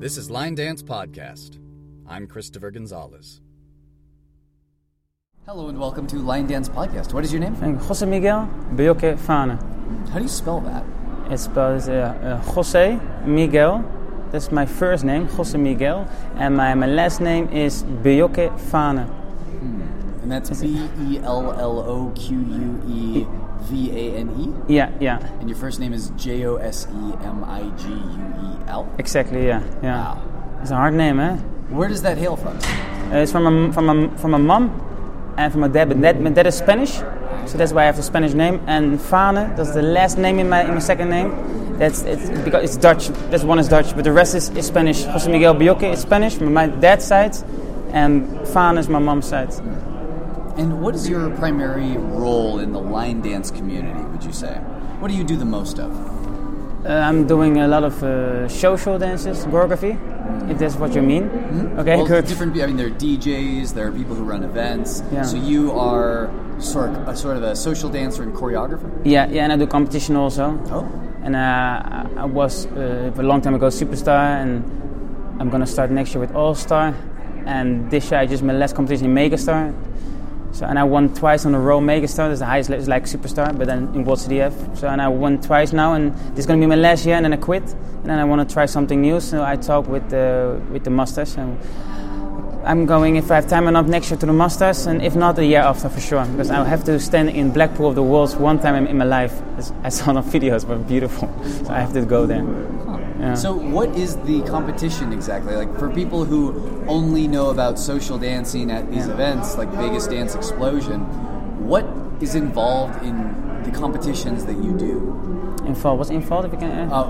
This is Line Dance Podcast. I'm Christopher Gonzalez. Hello and welcome to Line Dance Podcast. What is your name? And Jose Miguel Belloque Vane. How do you spell that? It's spelled uh, uh, Jose Miguel. That's my first name, Jose Miguel, and my, my last name is Belloque Vane. And that's B E L L O Q U E V A N E. Yeah, yeah, And your first name is J O S E M I G U E L. exactly. Yeah, yeah. Wow. It's a hard name, eh? Where does that hail from? Uh, it's from a from a from a mom and from a dad. But dad, my dad is Spanish, so that's why I have the Spanish name. And Vane, that's the last name in my in my second name. That's it's because it's Dutch. That's one is Dutch, but the rest is, is Spanish. Jose Miguel Belloque is Spanish from my dad's side, and Vane is my mom's side. And what is your primary role in the line dance community, would you say? What do you do the most of? Uh, I'm doing a lot of uh, social dances, choreography, if that's what you mean. Okay, well, good. different. I mean, there are DJs, there are people who run events. Yeah. So you are sort of, a, sort of a social dancer and choreographer. Yeah, yeah, and I do competition also. Oh, And uh, I- was uh, a long time ago superstar, and I'm gonna start next year with All Star. And this year I just made last competition in Megastar. So and I won twice on a row Megastar. That's the highest level, like superstar, but then in World CDF. So and I won twice now, and this is gonna be my last year, and then I quit. And then I want to try something new. So I talk with the with the Masters, and I'm going if I have time enough next year to the Masters, and if not, the year after for sure, because I have to stand in Blackpool of the Worlds one time in, in my life. I saw on videos, but beautiful. So I have to go there. Yeah. So, what is the competition exactly? Like for people who only know about social dancing at these Yeah. events, like Vegas Dance Explosion, what is involved in the competitions that you do? involved. What's involved? If you can. Uh,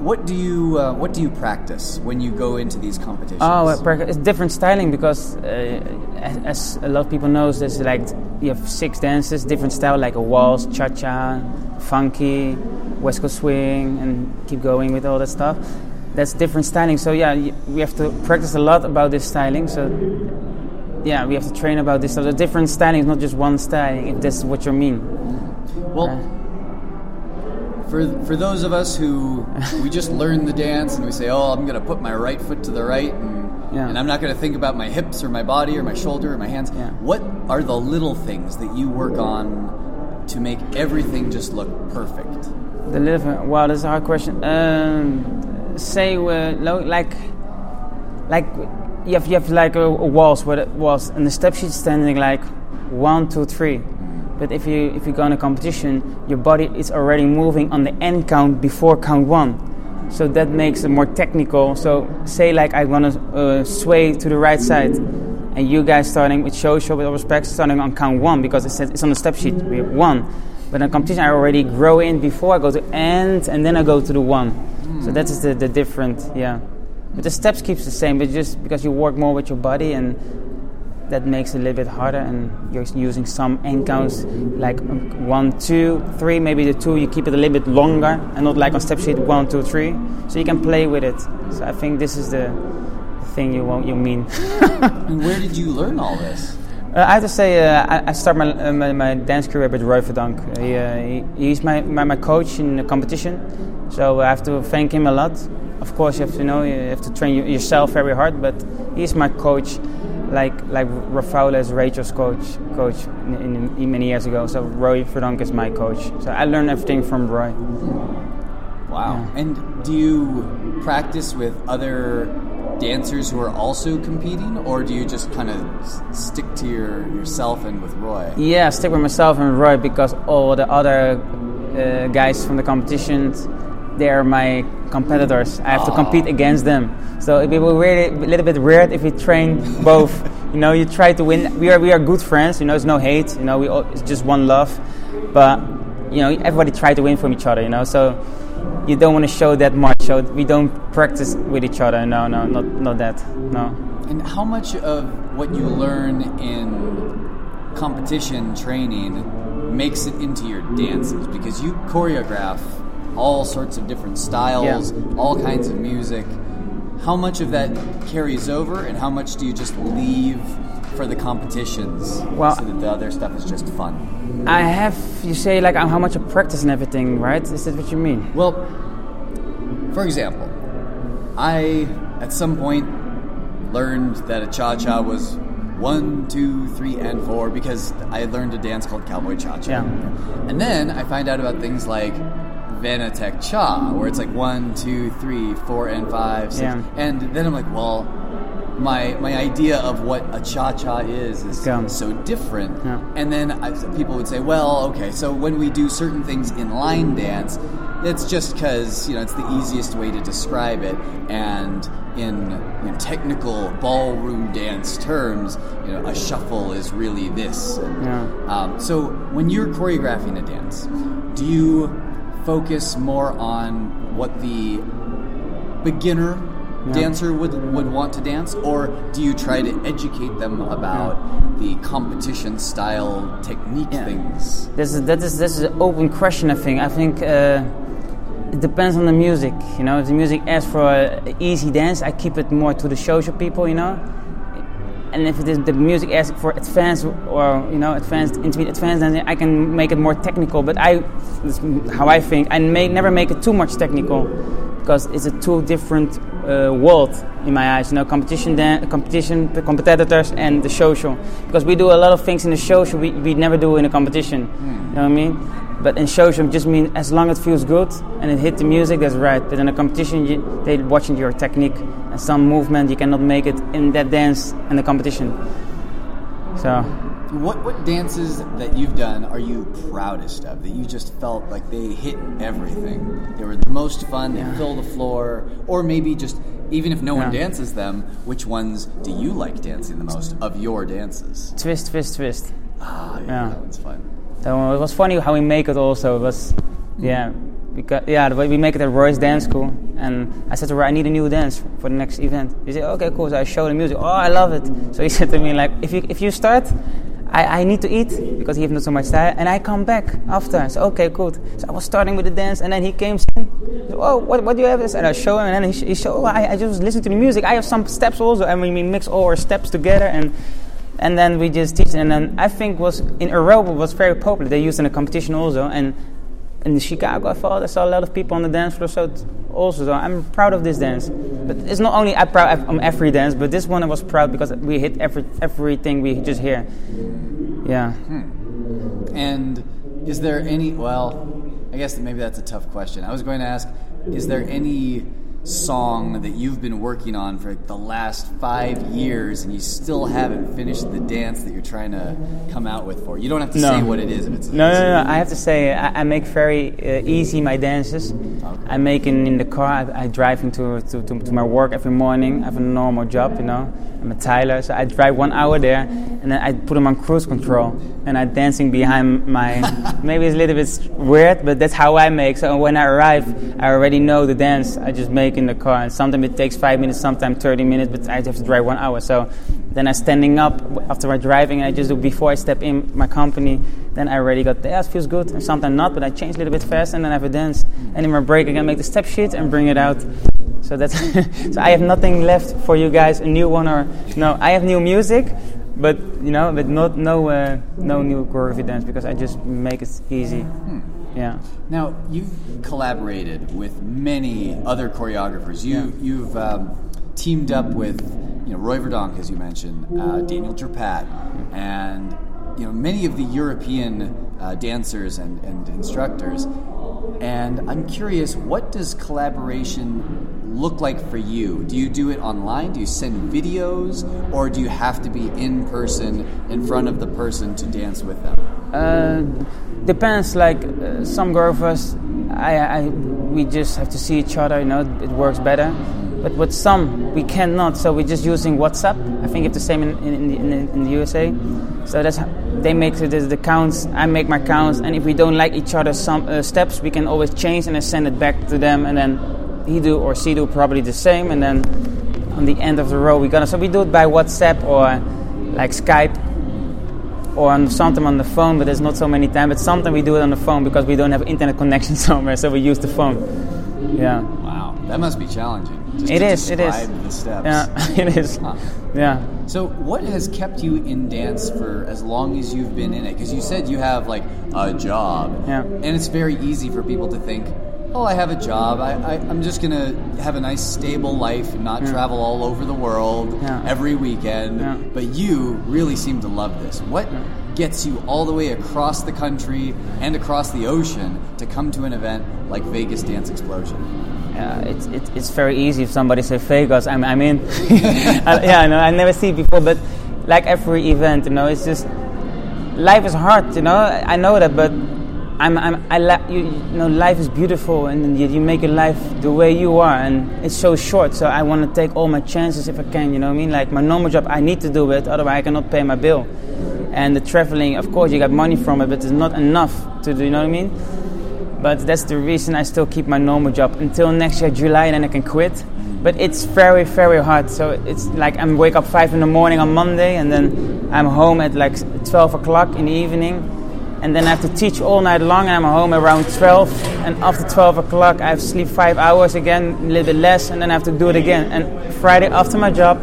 what do you uh, What do you practice when you go into these competitions? Oh, it's different styling because, uh, as, as a lot of people knows, there's like you have six dances, different style like a waltz, cha cha, funky, West Coast swing, and keep going with all that stuff. That's different styling. So yeah, we have to practice a lot about this styling. So yeah, we have to train about this. So the different styling is not just one styling. If that's what you mean. Well, for for those of us who we just learn the dance and we say, "Oh, I'm going to put my right foot to the right," and, Yeah. and I'm not going to think about my hips or my body or my shoulder or my hands. Yeah. What are the little things that you work on to make everything just look perfect? The liver. Wow, that's a hard question. Um, say uh, like, like you have you have like a, a waltz where was and the step sheet standing like one, two, three. But if you if you go in a competition, your body is already moving on the end count before count one. So that makes it more technical. So say like I want to uh, sway to the right side, and you guys starting with show show with all respect starting on count one because it says it's on the step sheet we have one. But in competition, I already grow in before I go to end, and then I go to the one. So that is the, the different, yeah. But the steps keeps the same, but just because you work more with your body, and that makes it a little bit harder. And you're using some end counts like um, one, two, three. Maybe the two you keep it a little bit longer, and not like on step sheet one, two, three. So you can play with it. So I think this is the thing you want, you mean. And where did you learn all this? Uh, I have to say, uh, I, I started my, uh, my, my dance career with Roy Verdonk. He, uh, he, he's my, my, my coach in the competition, so I have to thank him a lot. Of course, you have to know you have to train yourself very hard, but he's my coach, like like Rafael is Rachel's coach coach in, in, many years ago. So Roy Verdonk is my coach. So I learned everything from Roy. Wow. And do you practice with other dancers who are also competing, or do you just kind of s- stick to your yourself and with Roy? Yeah, I stick with myself and Roy because all the other uh, guys from the competitions, they are my competitors. I have to compete ah. against them. So it will be really, a little bit weird if we train both. you know, you try to win. We are we are good friends. You know, it's no hate. You know, we all, it's just one love. But you know, everybody try to win from each other. You know, so you don't want to show that much. So we don't practice with each other. No, no, not not that. No. And how much of what you learn in competition training makes it into your dances? Because you choreograph all sorts of different styles, all kinds of music. How much of that carries over, and how much do you just leave for the competitions Well- so that the other stuff is just fun? I have you say like um, how much I practice and everything, right? Is that what you mean? Well, for example, I, at some point, learned that a cha cha was one, two, three, and four because I learned a dance called Cowboy Cha Cha. Yeah. And then I find out about things like Vanatech Cha, where it's like one, two, three, four, and five, six. Yeah. And then I'm like, well, my my idea of what a cha cha is is Gum. so different. Yeah. And then I, people would say, well, okay, so when we do certain things in line dance, it's just because you know it's the easiest way to describe it, and in you know, technical ballroom dance terms, you know, a shuffle is really this. And, Yeah. um, so when you're choreographing a dance, do you focus more on what the beginner dancer would would want to dance, or do you try to educate them about the competition style technique Yeah. things? This is that is this is an open question. I think. I think uh, it depends on the music. You know, if the music asks for an easy dance, I keep it more to the social people. You know, and if it is the music asks for advanced or you know advanced intermediate advanced dancing, I can make it more technical. But I, how I think, I may never make it too much technical because it's a two different uh, world in my eyes. You know, competition, dan- competition, the competitors, and the social. Because we do a lot of things in the social we, we never do in a competition. You know what I mean? But in it just mean as long as it feels good and it hit the music, that's right. But in a competition, you, they watching your technique and some movement, you cannot make it in that dance in the competition. So What what dances that you've done are you proudest of? That you just felt like they hit everything. They were the most fun. They Yeah. fill the floor, or maybe just even if no one dances them, which ones do you like dancing the most of your dances? twist, twist, twist. Ah, yeah, Yeah. that one's fun. It was funny how we make it also. It was, yeah, because yeah, we make it at Roy's Dance School. And I said to her, I need a new dance for the next event. He said, okay, cool. So I showed the music. Oh, I love it. So he said to me, like, if you if you start, I, I need to eat because he has not so much time, and I come back after. So okay, cool. So I was starting with the dance, and then he came. Saying, oh, what, what do you have? And I show him, and then he, he showed. Oh, I, I just listen to the music. I have some steps also, and we mix all our steps together, and and then we just teach. And then I think was in Europa was very popular. They used in a competition also, and in Chicago I thought I saw a lot of people on the dance floor. So also, so I'm proud of this dance. But it's not only I'm proud of every dance, but this one I was proud because we hit every everything we just hear. Yeah. Hmm. And is there any? Well, I guess maybe that's a tough question. I was going to ask: Is there any song that you've been working on for the last five years and you still haven't finished the dance that you're trying to come out with for? You don't have to No. say what it is if it's No, no, no. I have to say, I, I make very uh, easy my dances. I make in, in the car. I, I drive into to, to, to my work every morning. I have a normal job, you know. I'm a tiler, so I drive one hour there, and then I put them on cruise control, and I'm dancing behind my. maybe it's a little bit weird, but that's how I make. So when I arrive, I already know the dance. I just make in the car, and sometimes it takes five minutes, sometimes 30 minutes, but I have to drive one hour. So then I'm standing up after my driving, I just do before I step in my company. Then I already got the ass feels good, and sometimes not, but I change a little bit fast, and then I have a dance. And in my break, I can make the step sheet and bring it out. So that's so I have nothing left for you guys, a new one or no. I have new music, but you know, but not no uh, no new choreography dance because I just make it easy. Yeah. Now you've collaborated with many other choreographers. You you've um, teamed up with you know Roy Verdonk, as you mentioned, uh, Daniel Trepat, and you know many of the European uh, dancers and, and instructors. And I'm curious, what does collaboration look like for you? Do you do it online? Do you send videos, or do you have to be in person in front of the person to dance with them? Uh, depends. Like uh, some girls, I, I, we just have to see each other. You know, it works better. But with some, we cannot. So we're just using WhatsApp. I think it's the same in in, in, in the USA. So that's how they make the, the counts. I make my counts, and if we don't like each other's some uh, steps, we can always change and I send it back to them, and then he do or she do probably the same, and then on the end of the row we gonna. So we do it by WhatsApp or like Skype or on something on the phone, but there's not so many times. But sometimes we do it on the phone because we don't have internet connection somewhere, so we use the phone. Yeah, Wow, that must be challenging. Just it to is. It is. describe The steps. Yeah, it is. Huh. Yeah. So, what has kept you in dance for as long as you've been in it? Because you said you have like a job, Yeah. and it's very easy for people to think, oh, I have a job. I, I, I'm just going to have a nice, stable life and not travel all over the world Yeah. every weekend. Yeah. But you really seem to love this. What gets you all the way across the country and across the ocean to come to an event like Vegas Dance Explosion? Yeah, it's, it's, it's very easy if somebody say Vegas, I'm, I'm in. I- yeah, I know, I never see it before, but like every event, you know, it's just, life is hard, you know, I know that, but I'm, I'm, I la- you, you know, life is beautiful and you, you make your life the way you are and it's so short, so I want to take all my chances if I can, you know what I mean? Like my normal job, I need to do it, otherwise I cannot pay my bill. And the traveling, of course, you got money from it, but it's not enough to do, you know what I mean? But that's the reason I still keep my normal job until next year, July, and then I can quit. But it's very, very hard. So it's like I'm wake up five in the morning on Monday, and then I'm home at like 12 o'clock in the evening, and then I have to teach all night long. I'm home around 12, and after 12 o'clock, I have to sleep five hours again, a little bit less, and then I have to do it again. And Friday after my job,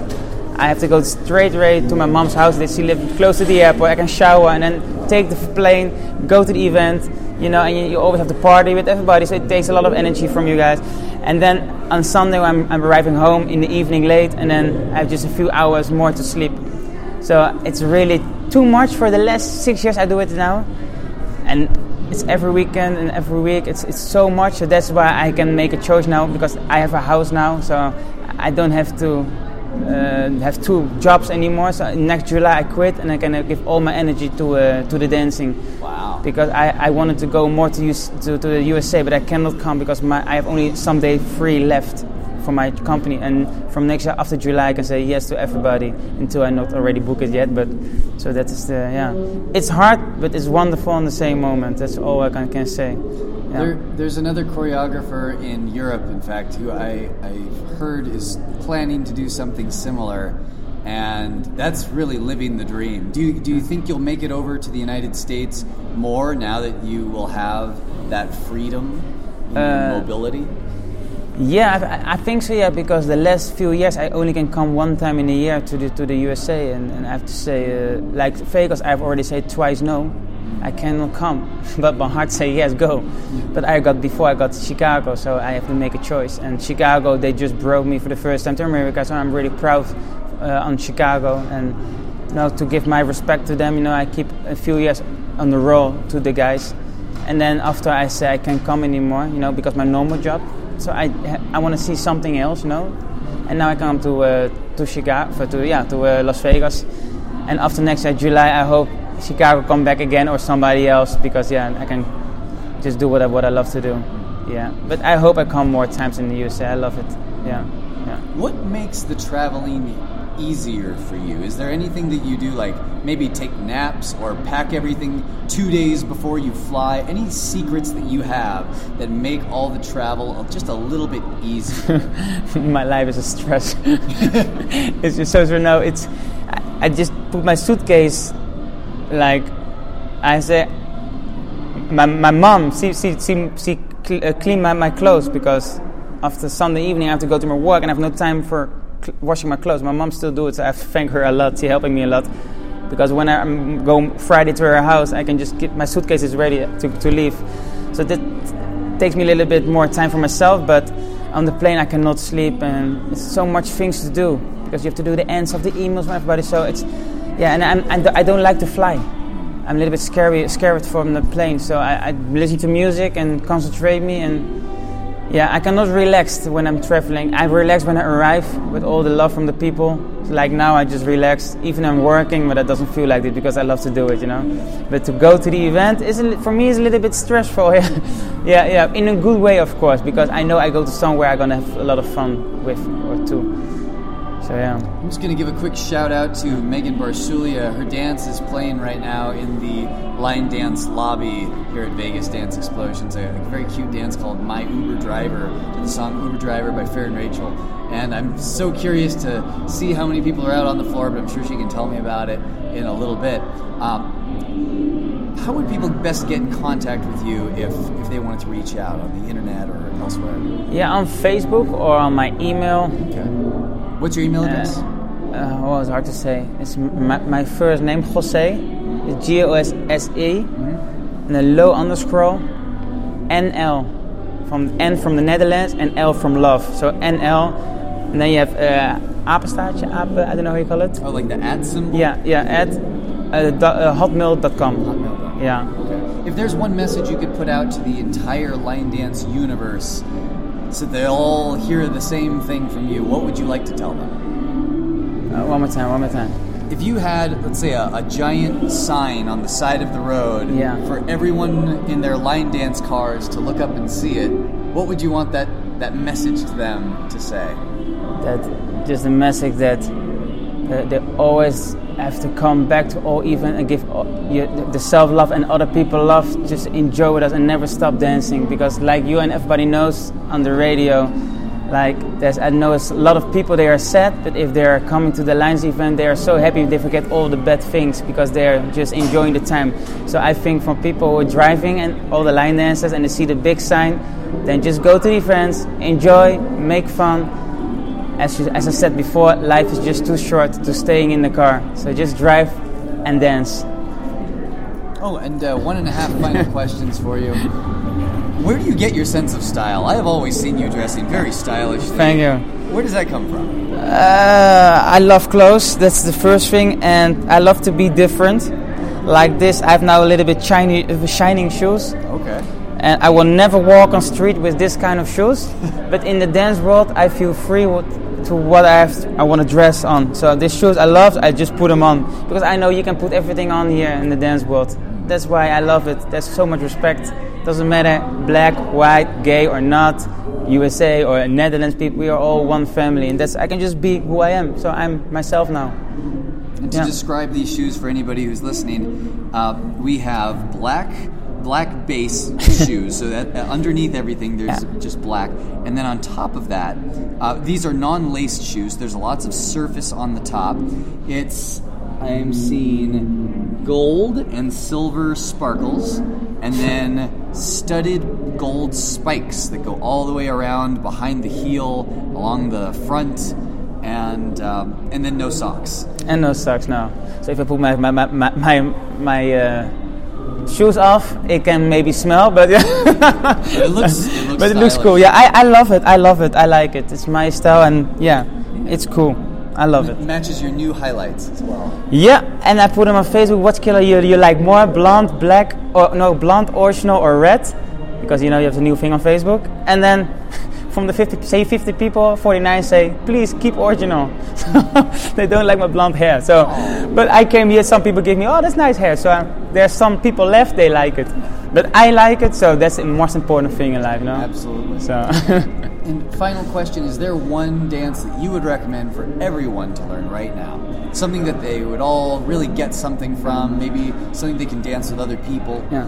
I have to go straight away to my mom's house. She live close to the airport. I can shower and then take the plane, go to the event. You know, and you, you always have to party with everybody, so it takes a lot of energy from you guys. And then on Sunday, I'm, I'm arriving home in the evening late, and then I have just a few hours more to sleep. So it's really too much for the last six years I do it now. And it's every weekend and every week. It's, it's so much. So that's why I can make a choice now because I have a house now. So I don't have to uh, have two jobs anymore. So next July I quit and I can uh, give all my energy to uh, to the dancing. Wow. Because I, I wanted to go more to, US, to to the USA, but I cannot come because my I have only some day free left for my company. And from next year after July I can say yes to everybody until I not already book it yet. But so that is the yeah. It's hard, but it's wonderful in the same moment. That's all I can, can say. Yeah. There, there's another choreographer in Europe, in fact, who I, I heard is planning to do something similar, and that's really living the dream. Do you, do you think you'll make it over to the United States more now that you will have that freedom in Uh, mobility? Yeah, I, I think so. Yeah, because the last few years I only can come one time in a year to the to the USA, and, and I have to say, uh, like Vegas, I've already said twice no, I cannot come, but my heart say yes, go. But I got before I got to Chicago, so I have to make a choice. And Chicago, they just broke me for the first time to America, so I'm really proud uh, on Chicago, and you know to give my respect to them. You know, I keep a few years on the roll to the guys, and then after I say I can't come anymore, you know, because my normal job. So I I want to see something else, you know. And now I come to uh, to Chicago, to yeah, to uh, Las Vegas. And after next year, July, I hope Chicago come back again or somebody else because yeah, I can just do what I, what I love to do. Yeah, but I hope I come more times in the USA. I love it. Yeah, yeah. What makes the traveling easier for you? Is there anything that you do, like maybe take naps or pack everything two days before you fly? Any secrets that you have that make all the travel just a little bit easier? my life is a stress. it's just so now it's I, I just put my suitcase like I say my, my mom she she she, she uh, clean my, my clothes because after Sunday evening I have to go to my work and I have no time for washing my clothes. My mom still do it, so I have to thank her a lot. She helping me a lot because when I go Friday to her house, I can just get my suitcase is ready to, to leave. So that takes me a little bit more time for myself, but on the plane I cannot sleep and it's so much things to do because you have to do the ends of the emails from everybody. So it's yeah, and I'm, I don't like to fly. I'm a little bit scary, scared from the plane, so I, I listen to music and concentrate me and yeah, I cannot relax when I'm traveling. I relax when I arrive with all the love from the people. Like now, I just relax. Even I'm working, but it doesn't feel like it because I love to do it, you know. But to go to the event is a for me is a little bit stressful. Yeah, yeah, yeah. In a good way, of course, because I know I go to somewhere I'm gonna have a lot of fun with or two. So yeah. I'm just going to give a quick shout out to Megan Barsulia. Her dance is playing right now in the line dance lobby here at Vegas Dance Explosions. A, a very cute dance called My Uber Driver to the song Uber Driver by Fair and Rachel. And I'm so curious to see how many people are out on the floor, but I'm sure she can tell me about it in a little bit. Um, how would people best get in contact with you if, if they wanted to reach out on the internet or elsewhere? Yeah, on Facebook or on my email. Okay. What's your email address? Uh, well, it's hard to say. It's my, my first name, Jose. It's G O S S E. And then low underscore N L from N from the Netherlands and L from love. So NL, and then you have uh, apenstaartje, ape, I don't know how you call it. Oh, like the ad symbol? Yeah, yeah, at uh, do, uh, hotmail.com. Hotmail.com. Yeah. Okay. If there's one message you could put out to the entire line dance universe so they all hear the same thing from you, what would you like to tell them? Uh, one more time, one more time. If you had, let's say, a, a giant sign on the side of the road Yeah. for everyone in their line dance cars to look up and see it, what would you want that, that message to them to say? that just a message that Uh, they always have to come back to all even and give all, you, the self love and other people love. Just enjoy with us and never stop dancing because, like you and everybody knows on the radio, like there's I know it's a lot of people they are sad, but if they are coming to the Lines event, they are so happy they forget all the bad things because they are just enjoying the time. So I think for people who are driving and all the line dancers and they see the big sign, then just go to the events, enjoy, make fun as, you, as I said before, life is just too short to staying in the car. So just drive and dance. Oh, and uh, one and a half final questions for you. Where do you get your sense of style? I have always seen you dressing very stylishly. Thank you. Where does that come from? Uh, I love clothes. That's the first thing, and I love to be different. Like this, I have now a little bit shiny, shining shoes, Okay. and I will never walk on street with this kind of shoes. but in the dance world, I feel free with, to what I have, I want to dress on. So these shoes I love, I just put them on because I know you can put everything on here in the dance world. That's why I love it. There's so much respect. Doesn't matter black, white, gay or not, USA or Netherlands people. We are all one family, and that's I can just be who I am. So I'm myself now. And to Yeah. describe these shoes for anybody who's listening, uh, we have black black base shoes. So that uh, underneath everything, there's Yeah. just black, and then on top of that, uh, these are non-laced shoes. There's lots of surface on the top. It's I am seeing gold and silver sparkles, and then studded gold spikes that go all the way around behind the heel, along the front, and um, and then no socks. And no socks no. So if I put my my my my, my, my uh, shoes off, it can maybe smell, but But it looks, it looks but it looks cool. Yeah, I, I love it. I love it. I like it. It's my style, and yeah, it's cool. I love it. matches your new highlights as well. Yeah, and I put on my Facebook. What color you you like more? Blonde, black, or no, blonde, original, or red? Because you know you have the new thing on Facebook. And then from the 50, say 50 people, 49 say, please keep original. they don't like my blonde hair. So, but I came here. Some people give me, oh, that's nice hair. So uh, there's some people left. They like it, but I like it. So that's the most important thing in life, no? Absolutely. So. And final question: Is there one dance that you would recommend for everyone to learn right now? Something that they would all really get something from. Maybe something they can dance with other people. Yeah.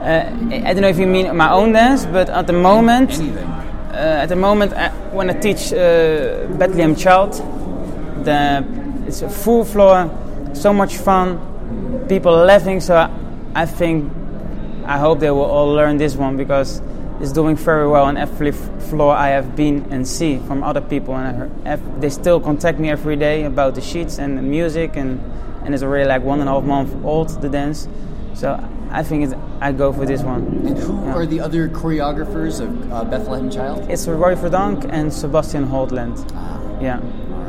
Uh, I don't know if you mean my own dance, but at the moment, Anything. Uh, at the moment uh, when I teach uh, Bethlehem Child, the it's a full floor, so much fun, people laughing. So I, I think I hope they will all learn this one because it's doing very well on every floor I have been and see from other people, and I they still contact me every day about the sheets and the music, and and it's already like one and a half month old the dance. So I think it's, I go for this one. And who Yeah. are the other choreographers of uh, Bethlehem Child? It's Roy Verdonk and Sebastian Holtland. Ah, Yeah,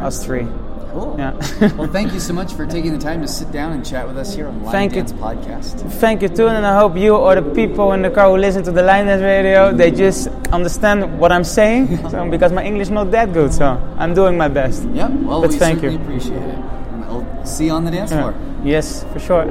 us three. cool. Yeah. well, thank you so much for taking the time to sit down and chat with us here on Line Thank you. Dance Podcast. Thank you too, and I hope you or the people in the car who listen to the Line Dance Radio, they just understand what I'm saying. so, because my English is not that good, so I'm doing my best. Yep. Well, But we thank certainly you. appreciate it. I'll see you on the dance Yeah. floor. Yes, for sure.